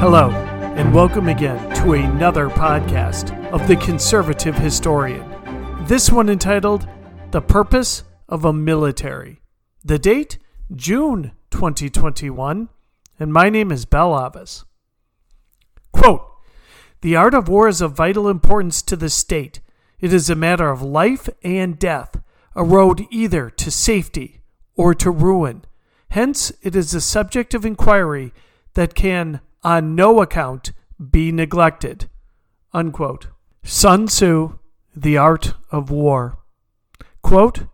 Hello, and welcome again to another podcast of The Conservative Historian. This one entitled The Purpose of a Military. The date? June 2021. And my name is Bell Avis. Quote The art of war is of vital importance to the state. It is a matter of life and death, a road either to safety or to ruin. Hence, it is a subject of inquiry that can on no account be neglected. Unquote. Sun Tzu, The Art of War. Quote,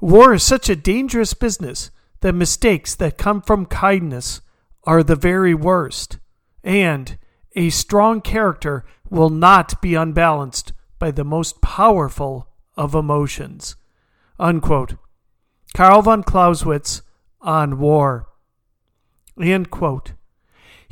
War is such a dangerous business that mistakes that come from kindness are the very worst, and a strong character will not be unbalanced by the most powerful of emotions. Unquote. Karl von Clausewitz on War. End quote.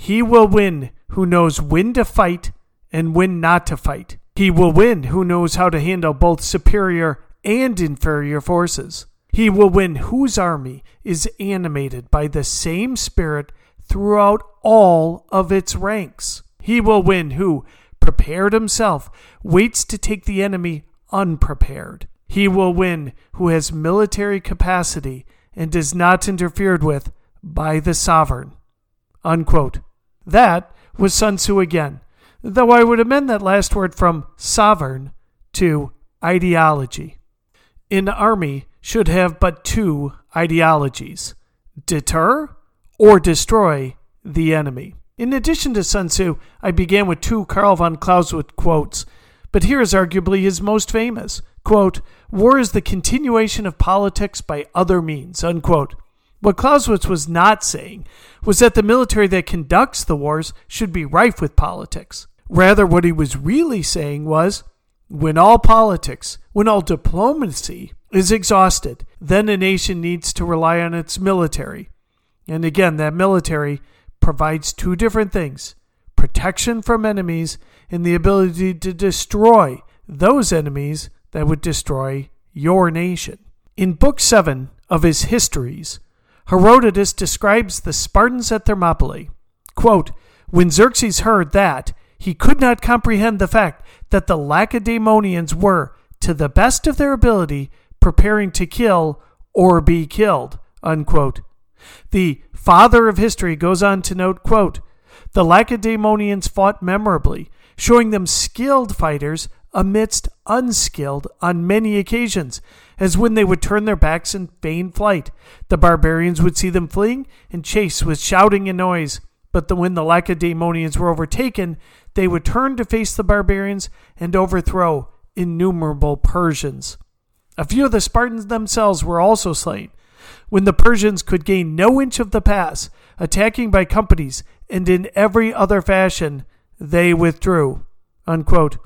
He will win who knows when to fight and when not to fight. He will win who knows how to handle both superior and inferior forces. He will win whose army is animated by the same spirit throughout all of its ranks. He will win who, prepared himself, waits to take the enemy unprepared. He will win who has military capacity and is not interfered with by the sovereign. Unquote. That was Sun Tzu again, though I would amend that last word from sovereign to ideology. An army should have but two ideologies deter or destroy the enemy. In addition to Sun Tzu, I began with two Karl von Clausewitz quotes, but here is arguably his most famous. Quote, War is the continuation of politics by other means. Unquote. What Clausewitz was not saying was that the military that conducts the wars should be rife with politics. Rather, what he was really saying was when all politics, when all diplomacy is exhausted, then a nation needs to rely on its military. And again, that military provides two different things protection from enemies and the ability to destroy those enemies that would destroy your nation. In Book 7 of his Histories, Herodotus describes the Spartans at Thermopylae. Quote, when Xerxes heard that, he could not comprehend the fact that the Lacedaemonians were, to the best of their ability, preparing to kill or be killed. Unquote. The father of history goes on to note, quote, the Lacedaemonians fought memorably, showing them skilled fighters amidst unskilled on many occasions, as when they would turn their backs in vain flight. The barbarians would see them fleeing and chase with shouting and noise. But the, when the Lacedaemonians were overtaken, they would turn to face the barbarians and overthrow innumerable Persians. A few of the Spartans themselves were also slain. When the Persians could gain no inch of the pass, attacking by companies and in every other fashion, they withdrew. Unquote.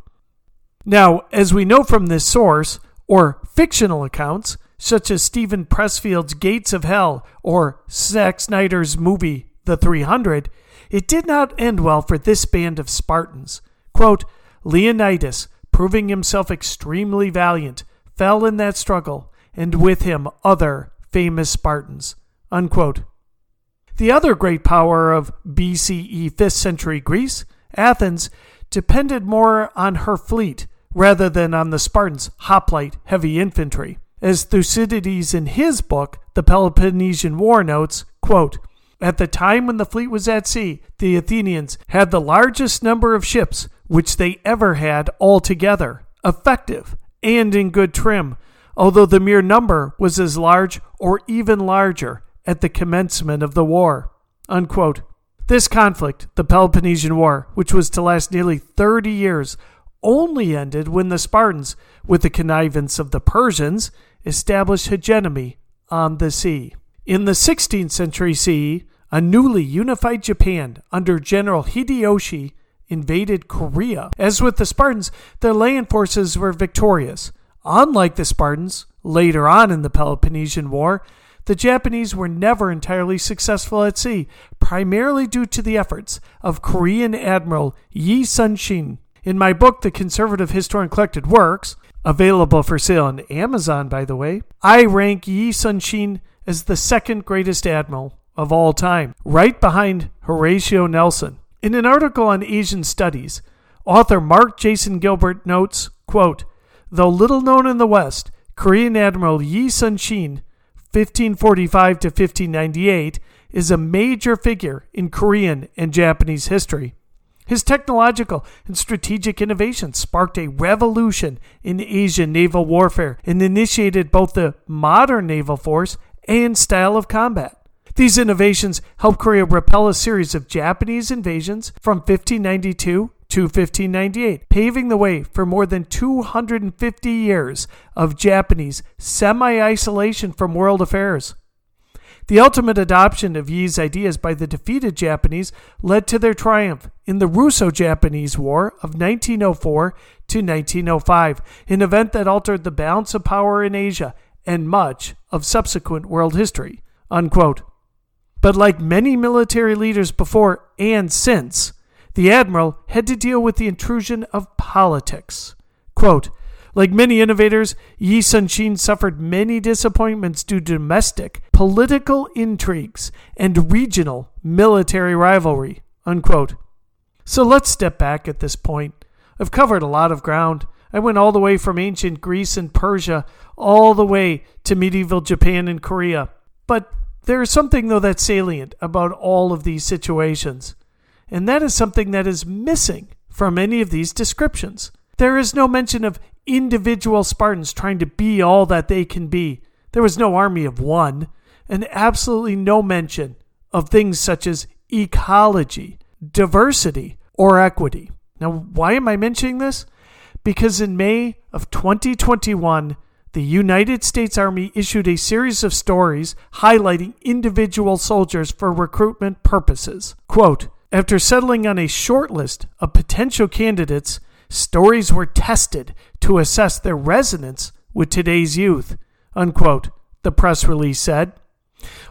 Now, as we know from this source, or fictional accounts, such as Steven Pressfield's Gates of Hell or Zack Snyder's movie The 300, it did not end well for this band of Spartans. Quote, Leonidas, proving himself extremely valiant, fell in that struggle, and with him other famous Spartans. Unquote. The other great power of BCE 5th century Greece, Athens, depended more on her fleet rather than on the Spartans' hoplite heavy infantry. As Thucydides in his book, The Peloponnesian War, notes, quote, At the time when the fleet was at sea, the Athenians had the largest number of ships which they ever had altogether, effective and in good trim, although the mere number was as large or even larger at the commencement of the war. Unquote. This conflict, the Peloponnesian War, which was to last nearly 30 years, only ended when the Spartans, with the connivance of the Persians, established hegemony on the sea. In the 16th century CE, a newly unified Japan under General Hideyoshi invaded Korea. As with the Spartans, their land forces were victorious. Unlike the Spartans, later on in the Peloponnesian War, the Japanese were never entirely successful at sea, primarily due to the efforts of Korean Admiral Yi Sun-shin in my book, The Conservative Historian Collected Works, available for sale on Amazon, by the way, I rank Yi Sun-shin as the second greatest admiral of all time, right behind Horatio Nelson. In an article on Asian studies, author Mark Jason Gilbert notes, quote, Though little known in the West, Korean Admiral Yi Sun-shin, 1545 to 1598, is a major figure in Korean and Japanese history. His technological and strategic innovations sparked a revolution in Asian naval warfare and initiated both the modern naval force and style of combat. These innovations helped Korea repel a series of Japanese invasions from 1592 to 1598, paving the way for more than 250 years of Japanese semi isolation from world affairs. The ultimate adoption of Yi's ideas by the defeated Japanese led to their triumph in the Russo Japanese War of 1904 to 1905, an event that altered the balance of power in Asia and much of subsequent world history. Unquote. But like many military leaders before and since, the admiral had to deal with the intrusion of politics. Quote, like many innovators, Yi Sun-shin suffered many disappointments due to domestic political intrigues and regional military rivalry. Unquote. So let's step back at this point. I've covered a lot of ground. I went all the way from ancient Greece and Persia all the way to medieval Japan and Korea. But there is something, though, that's salient about all of these situations, and that is something that is missing from any of these descriptions. There is no mention of individual Spartans trying to be all that they can be. There was no army of one, and absolutely no mention of things such as ecology, diversity, or equity. Now, why am I mentioning this? Because in May of 2021, the United States Army issued a series of stories highlighting individual soldiers for recruitment purposes. Quote, after settling on a short list of potential candidates, stories were tested to assess their resonance with today's youth, unquote, the press release said.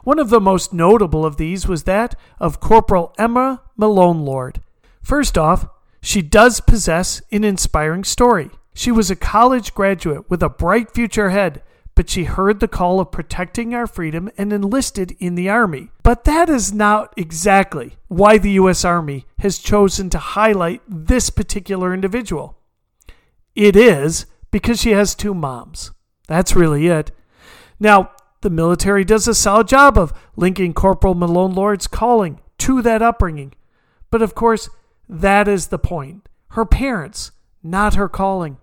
One of the most notable of these was that of Corporal Emma Malone Lord. First off, she does possess an inspiring story. She was a college graduate with a bright future ahead but she heard the call of protecting our freedom and enlisted in the Army. But that is not exactly why the U.S. Army has chosen to highlight this particular individual. It is because she has two moms. That's really it. Now, the military does a solid job of linking Corporal Malone Lord's calling to that upbringing. But of course, that is the point. Her parents, not her calling.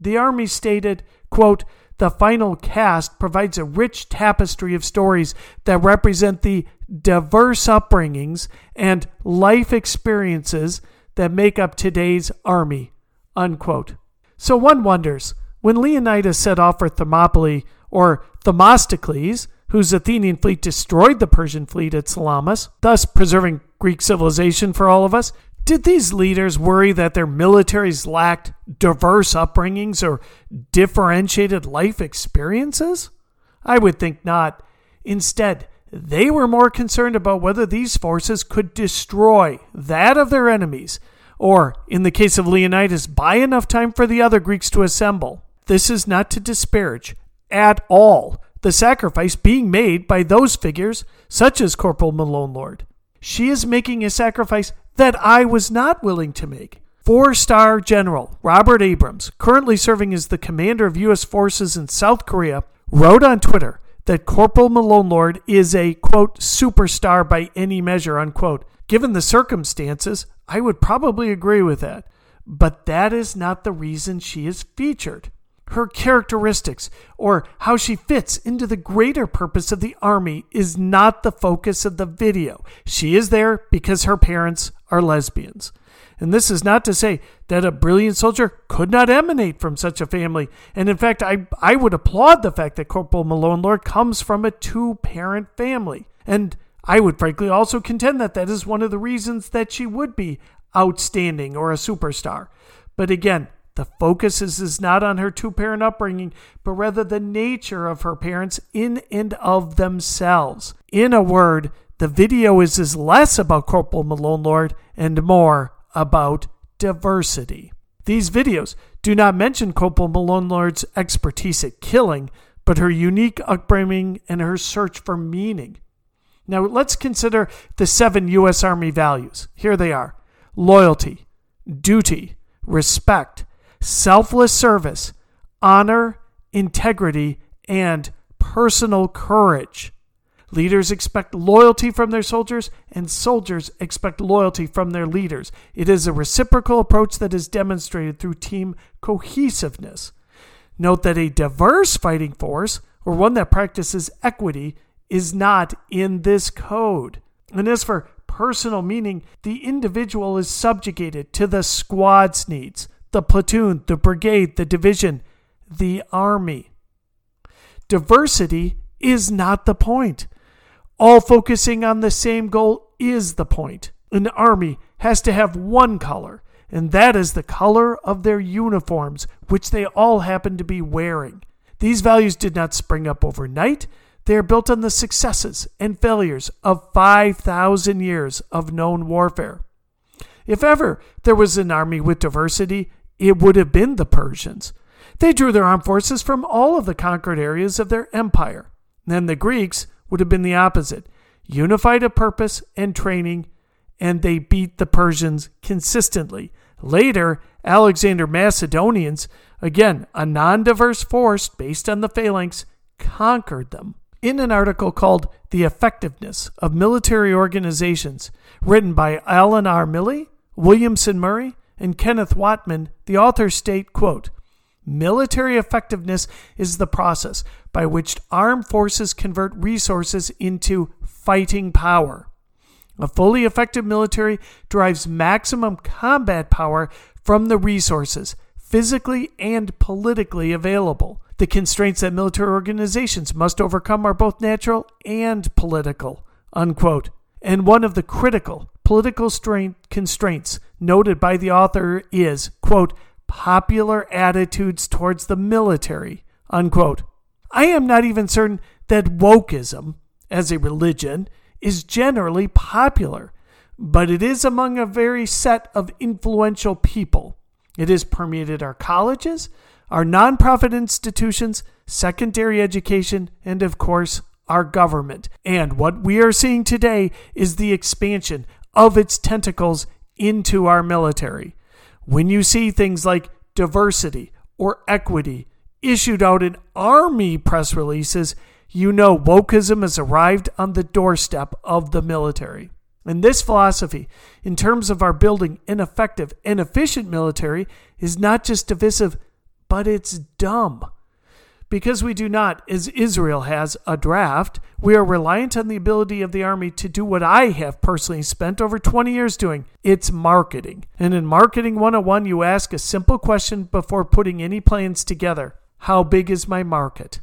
The Army stated, quote, the final cast provides a rich tapestry of stories that represent the diverse upbringings and life experiences that make up today's army. Unquote. So one wonders when Leonidas set off for Thermopylae, or Themistocles, whose Athenian fleet destroyed the Persian fleet at Salamis, thus preserving Greek civilization for all of us, did these leaders worry that their militaries lacked diverse upbringings or differentiated life experiences? I would think not. Instead, they were more concerned about whether these forces could destroy that of their enemies, or, in the case of Leonidas, buy enough time for the other Greeks to assemble. This is not to disparage at all the sacrifice being made by those figures, such as Corporal Malone Lord. She is making a sacrifice that I was not willing to make. Four star General Robert Abrams, currently serving as the commander of U.S. forces in South Korea, wrote on Twitter that Corporal Malone Lord is a, quote, superstar by any measure, unquote. Given the circumstances, I would probably agree with that. But that is not the reason she is featured her characteristics or how she fits into the greater purpose of the army is not the focus of the video. She is there because her parents are lesbians. And this is not to say that a brilliant soldier could not emanate from such a family. And in fact, I, I would applaud the fact that Corporal Malone Lord comes from a two parent family. And I would frankly also contend that that is one of the reasons that she would be outstanding or a superstar. But again, the focus is, not on her two parent upbringing, but rather the nature of her parents in and of themselves. In a word, the video is, is less about Corporal Malone Lord and more about diversity. These videos do not mention Corporal Malone Lord's expertise at killing, but her unique upbringing and her search for meaning. Now let's consider the seven U.S. Army values. Here they are loyalty, duty, respect, selfless service, honor, integrity, and personal courage. Leaders expect loyalty from their soldiers, and soldiers expect loyalty from their leaders. It is a reciprocal approach that is demonstrated through team cohesiveness. Note that a diverse fighting force, or one that practices equity, is not in this code. And as for personal meaning, the individual is subjugated to the squad's needs, the platoon, the brigade, the division, the army. Diversity is not the point. All focusing on the same goal is the point. An army has to have one color, and that is the color of their uniforms, which they all happen to be wearing. These values did not spring up overnight. They are built on the successes and failures of 5,000 years of known warfare. If ever there was an army with diversity, it would have been the Persians. They drew their armed forces from all of the conquered areas of their empire. Then the Greeks would have been the opposite unified a purpose and training, and they beat the Persians consistently. Later, Alexander Macedonians, again a non diverse force based on the phalanx, conquered them. In an article called The Effectiveness of Military Organizations, written by Allan R. Millett, Williamson Murray, and Kenneth Watman, the authors state, quote, Military effectiveness is the process by which armed forces convert resources into fighting power. A fully effective military derives maximum combat power from the resources, physically and politically available. The constraints that military organizations must overcome are both natural and political. Unquote. And one of the critical political constraints noted by the author is, quote, popular attitudes towards the military, unquote. I am not even certain that wokeism, as a religion, is generally popular, but it is among a very set of influential people. It has permeated our colleges, our nonprofit institutions, secondary education, and of course, our government. And what we are seeing today is the expansion of its tentacles into our military. When you see things like diversity or equity issued out in army press releases, you know wokeism has arrived on the doorstep of the military. And this philosophy, in terms of our building an effective and efficient military, is not just divisive, but it's dumb. Because we do not, as Israel has, a draft, we are reliant on the ability of the Army to do what I have personally spent over 20 years doing it's marketing. And in Marketing 101, you ask a simple question before putting any plans together How big is my market?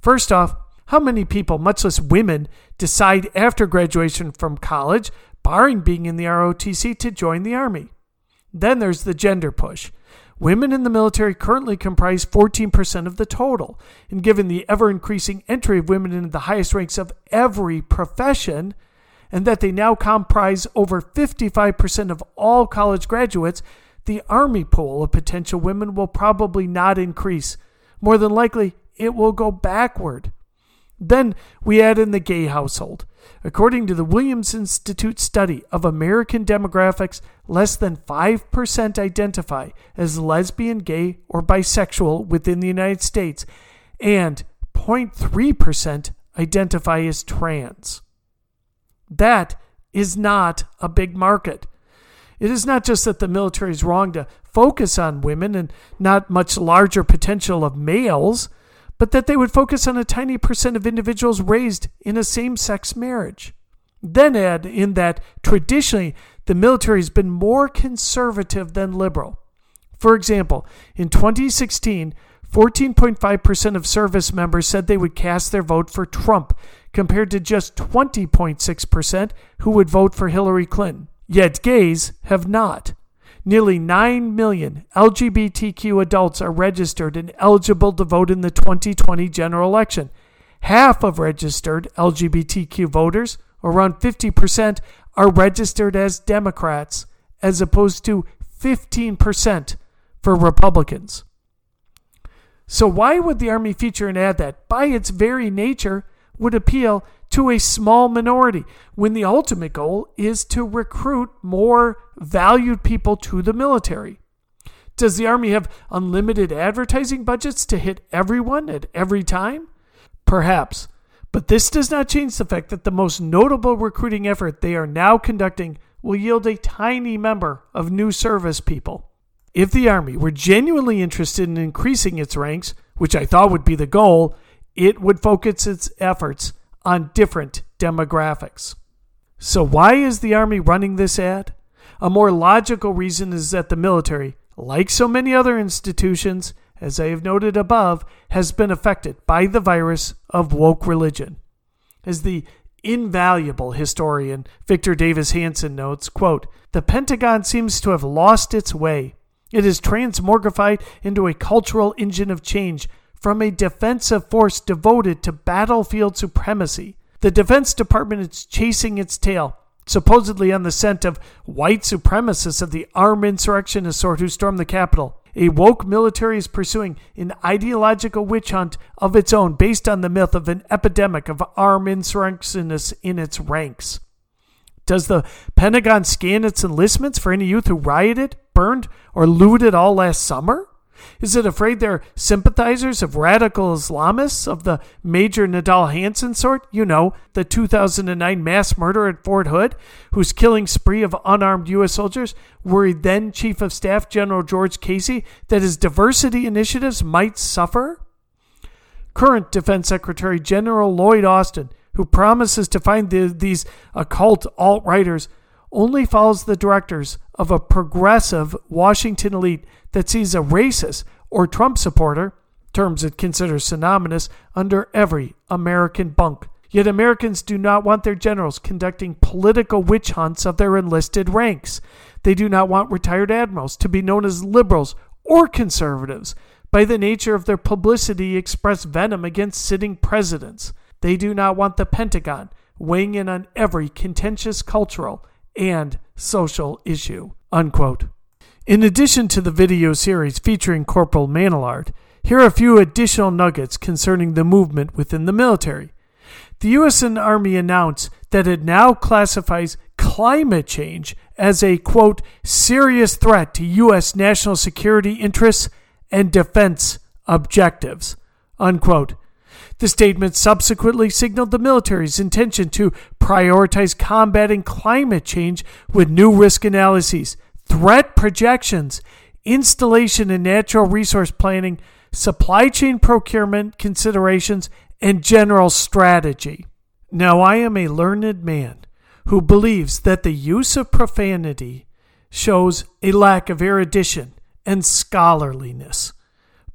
First off, how many people, much less women, decide after graduation from college, barring being in the ROTC, to join the Army? Then there's the gender push. Women in the military currently comprise 14% of the total, and given the ever increasing entry of women into the highest ranks of every profession, and that they now comprise over 55% of all college graduates, the Army pool of potential women will probably not increase. More than likely, it will go backward. Then we add in the gay household. According to the Williams Institute study of American demographics, less than 5% identify as lesbian, gay, or bisexual within the United States, and 0.3% identify as trans. That is not a big market. It is not just that the military is wrong to focus on women and not much larger potential of males but that they would focus on a tiny percent of individuals raised in a same sex marriage. Then add in that traditionally the military has been more conservative than liberal. For example, in 2016, 14.5% of service members said they would cast their vote for Trump, compared to just 20.6% who would vote for Hillary Clinton. Yet gays have not. Nearly 9 million LGBTQ adults are registered and eligible to vote in the 2020 general election. Half of registered LGBTQ voters, around 50%, are registered as Democrats, as opposed to 15% for Republicans. So, why would the Army feature an ad that, by its very nature, would appeal to a small minority when the ultimate goal is to recruit more valued people to the military. Does the Army have unlimited advertising budgets to hit everyone at every time? Perhaps. But this does not change the fact that the most notable recruiting effort they are now conducting will yield a tiny number of new service people. If the Army were genuinely interested in increasing its ranks, which I thought would be the goal, it would focus its efforts on different demographics. So, why is the Army running this ad? A more logical reason is that the military, like so many other institutions, as I have noted above, has been affected by the virus of woke religion. As the invaluable historian Victor Davis Hanson notes, quote, "The Pentagon seems to have lost its way. It is transmogrified into a cultural engine of change from a defensive force devoted to battlefield supremacy. The Defense Department is chasing its tail, supposedly on the scent of white supremacists of the armed insurrectionist sort who stormed the Capitol. A woke military is pursuing an ideological witch hunt of its own based on the myth of an epidemic of armed insurrectionists in its ranks. Does the Pentagon scan its enlistments for any youth who rioted, burned, or looted all last summer? Is it afraid they're sympathizers of radical Islamists of the Major Nidal Hasan sort? You know, the 2009 mass murder at Fort Hood, whose killing spree of unarmed U.S. soldiers worried then Chief of Staff General George Casey that his diversity initiatives might suffer? Current Defense Secretary General Lloyd Austin, who promises to find the, these occult alt righters, only follows the directors of a progressive Washington elite that sees a racist or Trump supporter, terms it considers synonymous, under every American bunk. Yet Americans do not want their generals conducting political witch hunts of their enlisted ranks. They do not want retired admirals to be known as liberals or conservatives. By the nature of their publicity, express venom against sitting presidents. They do not want the Pentagon weighing in on every contentious cultural and social issue. Unquote. In addition to the video series featuring Corporal Malone Lord, here are a few additional nuggets concerning the movement within the military. The U.S. Army announced that it now classifies climate change as a, quote, serious threat to U.S. national security interests and defense objectives, unquote. The statement subsequently signaled the military's intention to prioritize combating climate change with new risk analyses threat projections, installation and natural resource planning, supply chain procurement considerations, and general strategy. Now, I am a learned man who believes that the use of profanity shows a lack of erudition and scholarliness.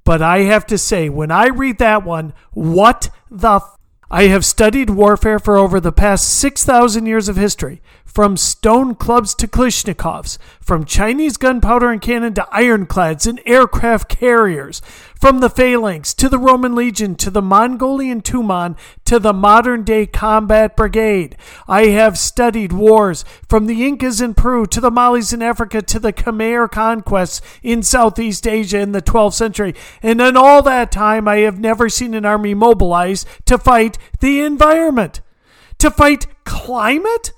But I have to say, when I read that one, what the f- I have studied warfare for over the past 6,000 years of history, from stone clubs to Kalashnikovs, from Chinese gunpowder and cannon to ironclads and aircraft carriers, from the phalanx to the Roman legion to the Mongolian Tumen to the modern day combat brigade. I have studied wars from the Incas in Peru to the Malis in Africa to the Khmer conquests in Southeast Asia in the 12th century. And in all that time, I have never seen an army mobilized to fight the environment, to fight climate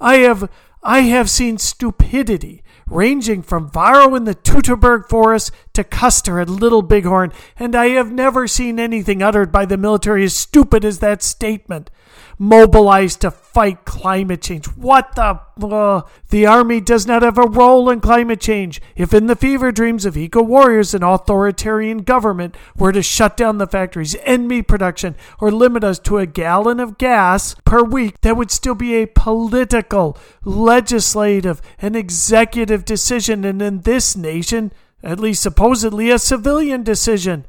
I have I have seen stupidity ranging from Varro in the Teutoburg forest to Custer at Little Bighorn, and I have never seen anything uttered by the military as stupid as that statement mobilized to fight climate change. What the? Uh, the Army does not have a role in climate change. If in the fever dreams of eco warriors an authoritarian government were to shut down the factories, end meat production, or limit us to a gallon of gas per week, that would still be a political, legislative, and executive decision, and in this nation, at least supposedly a civilian decision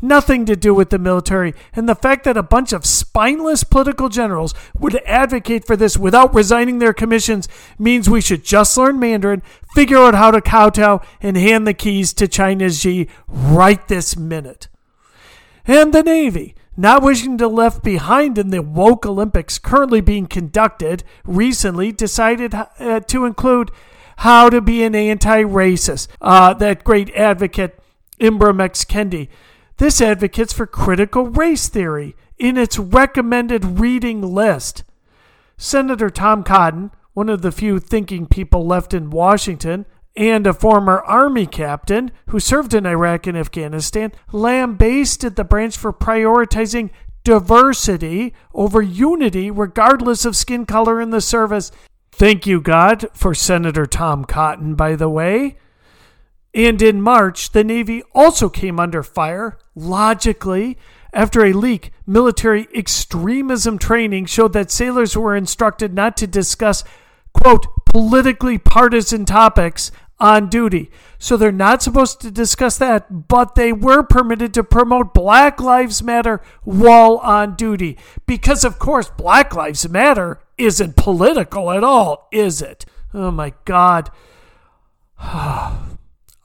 nothing to do with the military, and the fact that a bunch of spineless political generals would advocate for this without resigning their commissions means we should just learn Mandarin, figure out how to kowtow, and hand the keys to China's Xi right this minute. And the Navy, not wishing to left behind in the woke Olympics currently being conducted, recently decided uh, to include how to be an anti-racist. Uh, that great advocate Ibram X. Kendi this advocates for critical race theory in its recommended reading list. Senator Tom Cotton, one of the few thinking people left in Washington, and a former Army captain who served in Iraq and Afghanistan, lambasted the branch for prioritizing diversity over unity, regardless of skin color in the service. Thank you, God, for Senator Tom Cotton, by the way. And in March, the Navy also came under fire, logically, after a leak, military extremism training showed that sailors were instructed not to discuss, quote, politically partisan topics on duty. So they're not supposed to discuss that, but they were permitted to promote Black Lives Matter while on duty. Because, of course, Black Lives Matter isn't political at all, is it? Oh my God.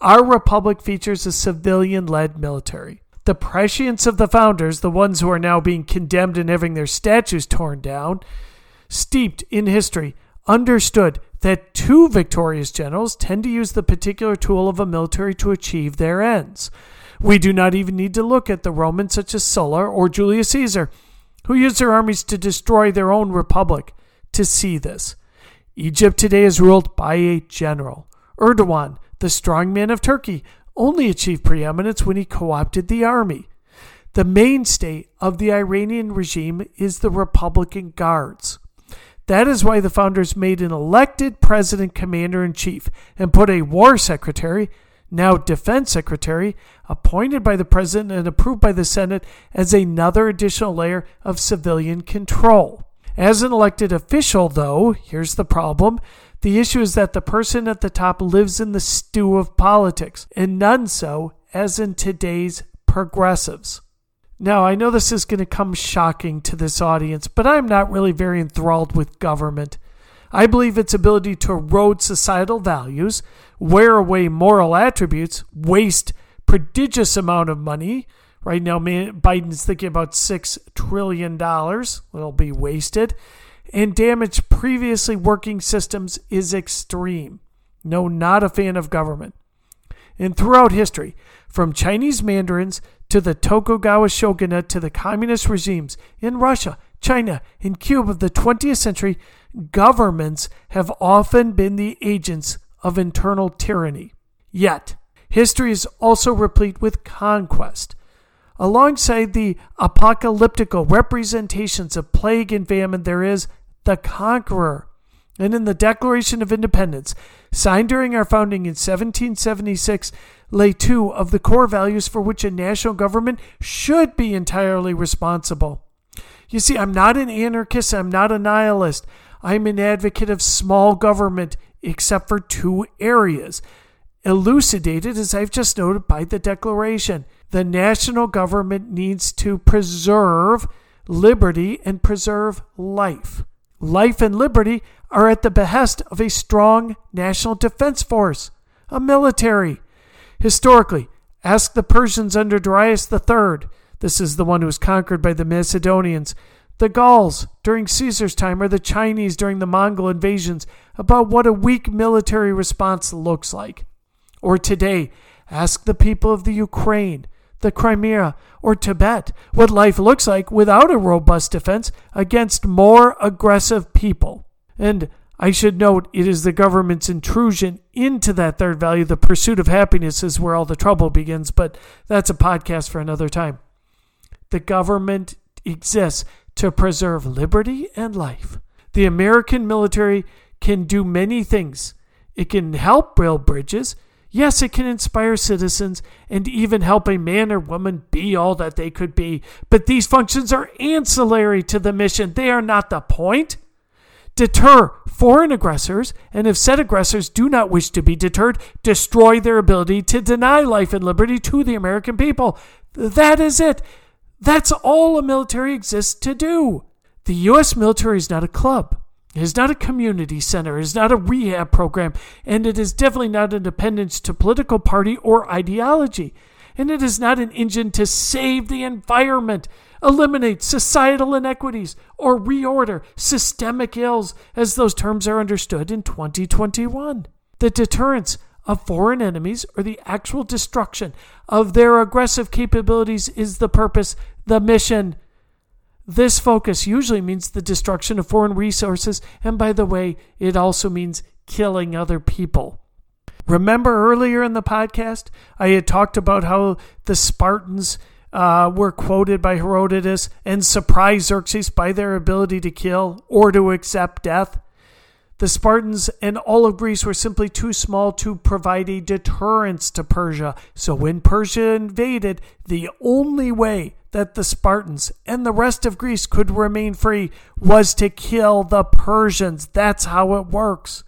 Our republic features a civilian led military. The prescience of the founders, the ones who are now being condemned and having their statues torn down, steeped in history, understood that two victorious generals tend to use the particular tool of a military to achieve their ends. We do not even need to look at the Romans such as Sulla or Julius Caesar, who used their armies to destroy their own republic, to see this. Egypt today is ruled by a general. Erdogan, the strong man of Turkey, only achieved preeminence when he co opted the army. The mainstay of the Iranian regime is the Republican Guards. That is why the founders made an elected president commander in chief and put a war secretary, now defense secretary, appointed by the president and approved by the Senate as another additional layer of civilian control. As an elected official, though, here's the problem the issue is that the person at the top lives in the stew of politics, and none so as in today's progressives. Now, I know this is going to come shocking to this audience, but I'm not really very enthralled with government. I believe its ability to erode societal values, wear away moral attributes, waste prodigious amount of money. Right now, Biden's thinking about $6 trillion will be wasted and damage previously working systems is extreme. No, not a fan of government. And throughout history, from Chinese mandarins to the Tokugawa shogunate to the communist regimes in Russia, China, and Cuba of the 20th century, governments have often been the agents of internal tyranny. Yet, history is also replete with conquest. Alongside the apocalyptical representations of plague and famine, there is the conqueror. And in the Declaration of Independence, signed during our founding in 1776, lay two of the core values for which a national government should be entirely responsible. You see, I'm not an anarchist, I'm not a nihilist. I'm an advocate of small government, except for two areas, elucidated, as I've just noted, by the Declaration the national government needs to preserve liberty and preserve life. Life and liberty are at the behest of a strong national defense force, a military. Historically, ask the Persians under Darius III. This is the one who was conquered by the Macedonians. The Gauls during Caesar's time or the Chinese during the Mongol invasions about what a weak military response looks like. Or today, ask the people of the Ukraine the Crimea, or Tibet, what life looks like without a robust defense against more aggressive people. And I should note it is the government's intrusion into that third value, the pursuit of happiness, is where all the trouble begins, but that's a podcast for another time. The government exists to preserve liberty and life. The American military can do many things. It can help build bridges, Yes, it can inspire citizens and even help a man or woman be all that they could be, but these functions are ancillary to the mission. They are not the point. Deter foreign aggressors, and if said aggressors do not wish to be deterred, destroy their ability to deny life and liberty to the American people. That is it. That's all a military exists to do. The U.S. military is not a club. It is not a community center, it is not a rehab program, and it is definitely not a dependence to political party or ideology. And it is not an engine to save the environment, eliminate societal inequities, or reorder systemic ills as those terms are understood in 2021. The deterrence of foreign enemies or the actual destruction of their aggressive capabilities is the purpose, the mission. This focus usually means the destruction of foreign resources, and by the way, it also means killing other people. Remember earlier in the podcast, I had talked about how the Spartans uh, were quoted by Herodotus and surprised Xerxes by their ability to kill or to accept death. The Spartans and all of Greece were simply too small to provide a deterrence to Persia. So when Persia invaded, the only way that the Spartans and the rest of Greece could remain free was to kill the Persians. That's how it works.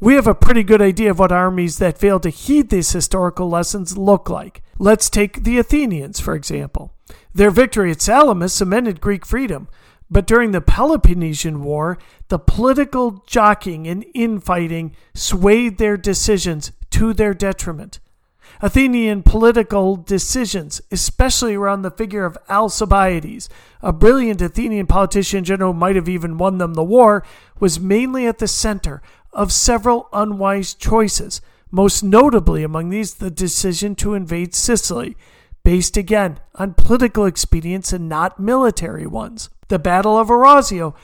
We have a pretty good idea of what armies that fail to heed these historical lessons look like. Let's take the Athenians, for example. Their victory at Salamis cemented Greek freedom, but during the Peloponnesian War, the political jockeying and infighting swayed their decisions to their detriment. Athenian political decisions, especially around the figure of Alcibiades, a brilliant Athenian politician general might have even won them the war, was mainly at the center of several unwise choices, most notably among these the decision to invade Sicily, based again on political expedience and not military ones. The Battle of Arausio.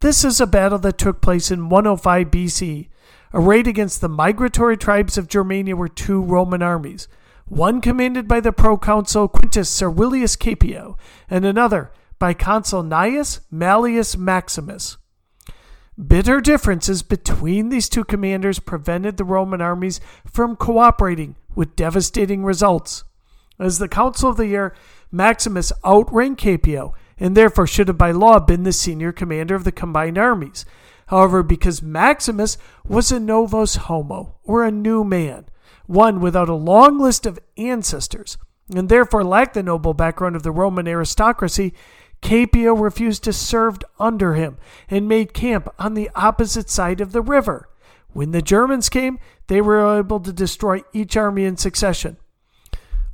This is a battle that took place in 105 BC. Arrayed against the migratory tribes of Germania were two Roman armies, one commanded by the proconsul Quintus Servilius Caepio, and another by consul Gnaeus Mallius Maximus. Bitter differences between these two commanders prevented the Roman armies from cooperating with devastating results. As the consul of the year, Maximus outranked Caepio and therefore should have by law been the senior commander of the combined armies. However, because Maximus was a novus homo, or a new man, one without a long list of ancestors, and therefore lacked the noble background of the Roman aristocracy, Caepio refused to serve under him and made camp on the opposite side of the river. When the Germans came, they were able to destroy each army in succession.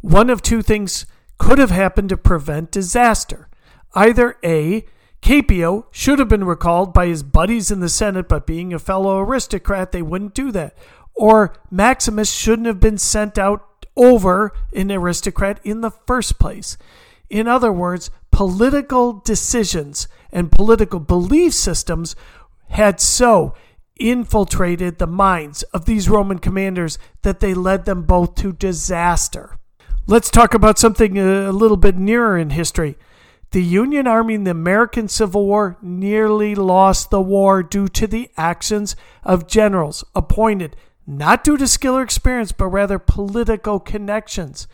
One of two things could have happened to prevent disaster. Either A, Caepio should have been recalled by his buddies in the Senate, but being a fellow aristocrat, they wouldn't do that. Or Maximus shouldn't have been sent out over an aristocrat in the first place. In other words, political decisions and political belief systems had so infiltrated the minds of these Roman commanders that they led them both to disaster. Let's talk about something uh, a little bit nearer in history. The Union Army in the American Civil War nearly lost the war due to the actions of generals appointed not due to skill or experience, but rather political connections.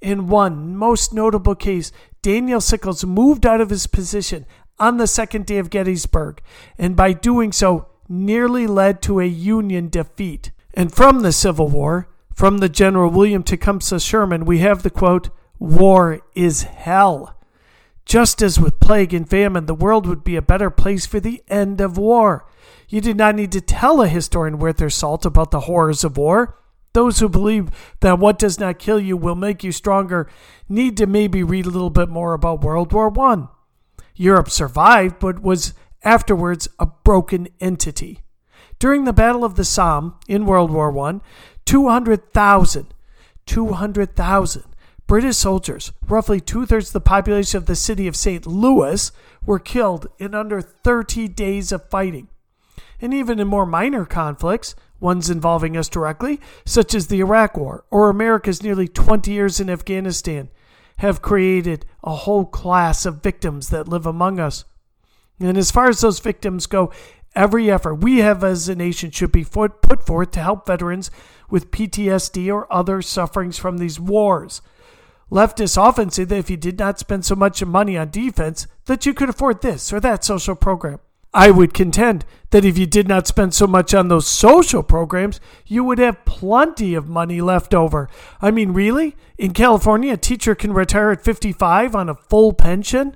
In one most notable case, Daniel Sickles moved out of his position on the second day of Gettysburg, and by doing so, nearly led to a Union defeat. And from the Civil War, from the General William Tecumseh Sherman, we have the quote, War is hell. Just as with plague and famine, the world would be a better place for the end of war. You did not need to tell a historian worth their salt about the horrors of war. Those who believe that what does not kill you will make you stronger need to maybe read a little bit more about World War I. Europe survived, but was afterwards a broken entity. During the Battle of the Somme in World War I, 200,000, 200,000 British soldiers, roughly two thirds of the population of the city of St. Louis, were killed in under 30 days of fighting. And even in more minor conflicts, ones involving us directly, such as the Iraq War or America's nearly 20 years in Afghanistan, have created a whole class of victims that live among us. And as far as those victims go, every effort we have as a nation should be put forth to help veterans with PTSD or other sufferings from these wars. Leftists often say that if you did not spend so much money on defense, that you could afford this or that social program. I would contend that if you did not spend so much on those social programs, you would have plenty of money left over. I mean, really? In California, a teacher can retire at 55 on a full pension?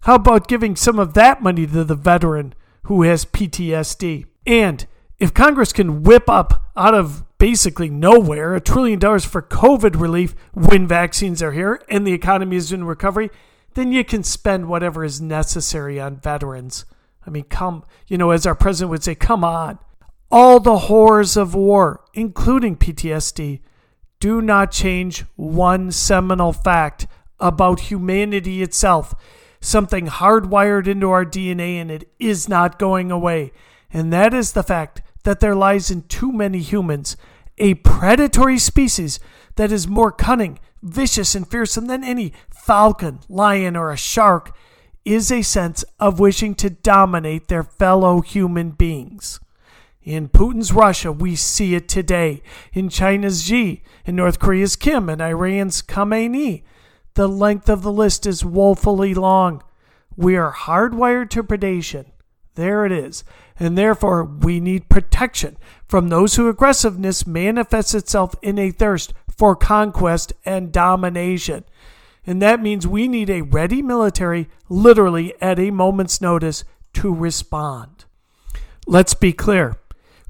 How about giving some of that money to the veteran who has PTSD? And if Congress can whip up out of basically nowhere a trillion dollars for COVID relief when vaccines are here and the economy is in recovery, then you can spend whatever is necessary on veterans. I mean, come, you know, as our president would say, come on. All the horrors of war, including PTSD, do not change one seminal fact about humanity itself. something hardwired into our DNA, and it is not going away. And that is the fact that there lies in too many humans a predatory species that is more cunning, vicious, and fearsome than any falcon, lion, or a shark is a sense of wishing to dominate their fellow human beings. In Putin's Russia, we see it today. In China's Xi, in North Korea's Kim, and Iran's Khamenei. The length of the list is woefully long. We are hardwired to predation. There it is. And therefore, we need protection from those whose aggressiveness manifests itself in a thirst for conquest and domination. And that means we need a ready military, literally at a moment's notice, to respond. Let's be clear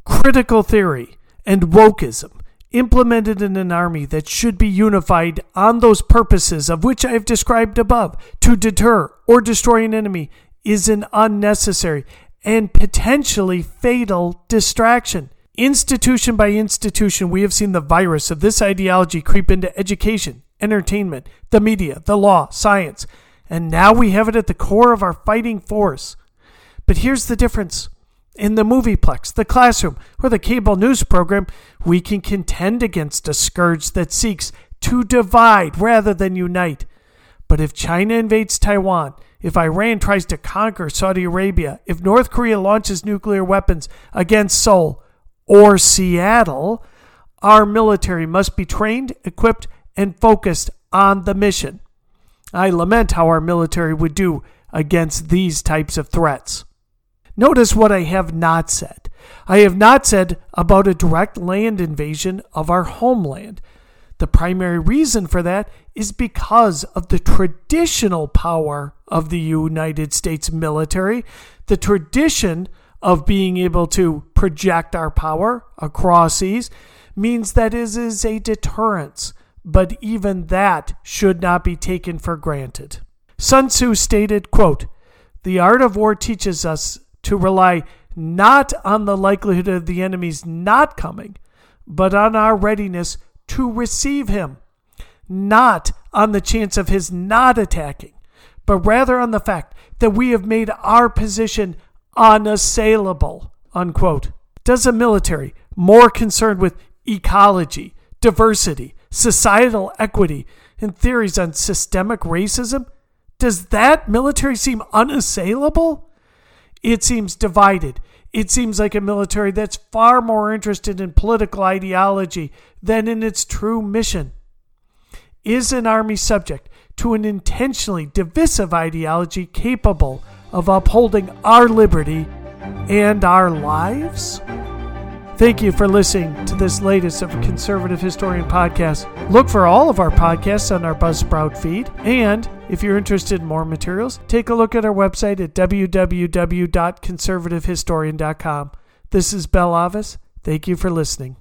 critical theory and wokeism implemented in an army that should be unified on those purposes of which I have described above to deter or destroy an enemy is an unnecessary and potentially fatal distraction. Institution by institution, we have seen the virus of this ideology creep into education, entertainment, the media, the law, science, and now we have it at the core of our fighting force. But here's the difference. In the movieplex, the classroom, or the cable news program, we can contend against a scourge that seeks to divide rather than unite. But if China invades Taiwan, if Iran tries to conquer Saudi Arabia, if North Korea launches nuclear weapons against Seoul or Seattle, our military must be trained, equipped, and focused on the mission. I lament how our military would do against these types of threats. Notice what I have not said. I have not said about a direct land invasion of our homeland. The primary reason for that is because of the traditional power of the United States military, the tradition of being able to project our power across seas means that it is a deterrence, but even that should not be taken for granted. Sun Tzu stated, quote, "The art of war teaches us to rely not on the likelihood of the enemy's not coming, but on our readiness to receive him, not on the chance of his not attacking, but rather on the fact that we have made our position unassailable. Unquote. Does a military more concerned with ecology, diversity, societal equity, and theories on systemic racism, does that military seem unassailable? It seems divided. It seems like a military that's far more interested in political ideology than in its true mission. Is an army subject to an intentionally divisive ideology capable of upholding our liberty and our lives? Thank you for listening to this latest of Conservative Historian podcast. Look for all of our podcasts on our Buzzsprout feed. And if you're interested in more materials, take a look at our website at www.conservativehistorian.com. This is Bell Avis. Thank you for listening.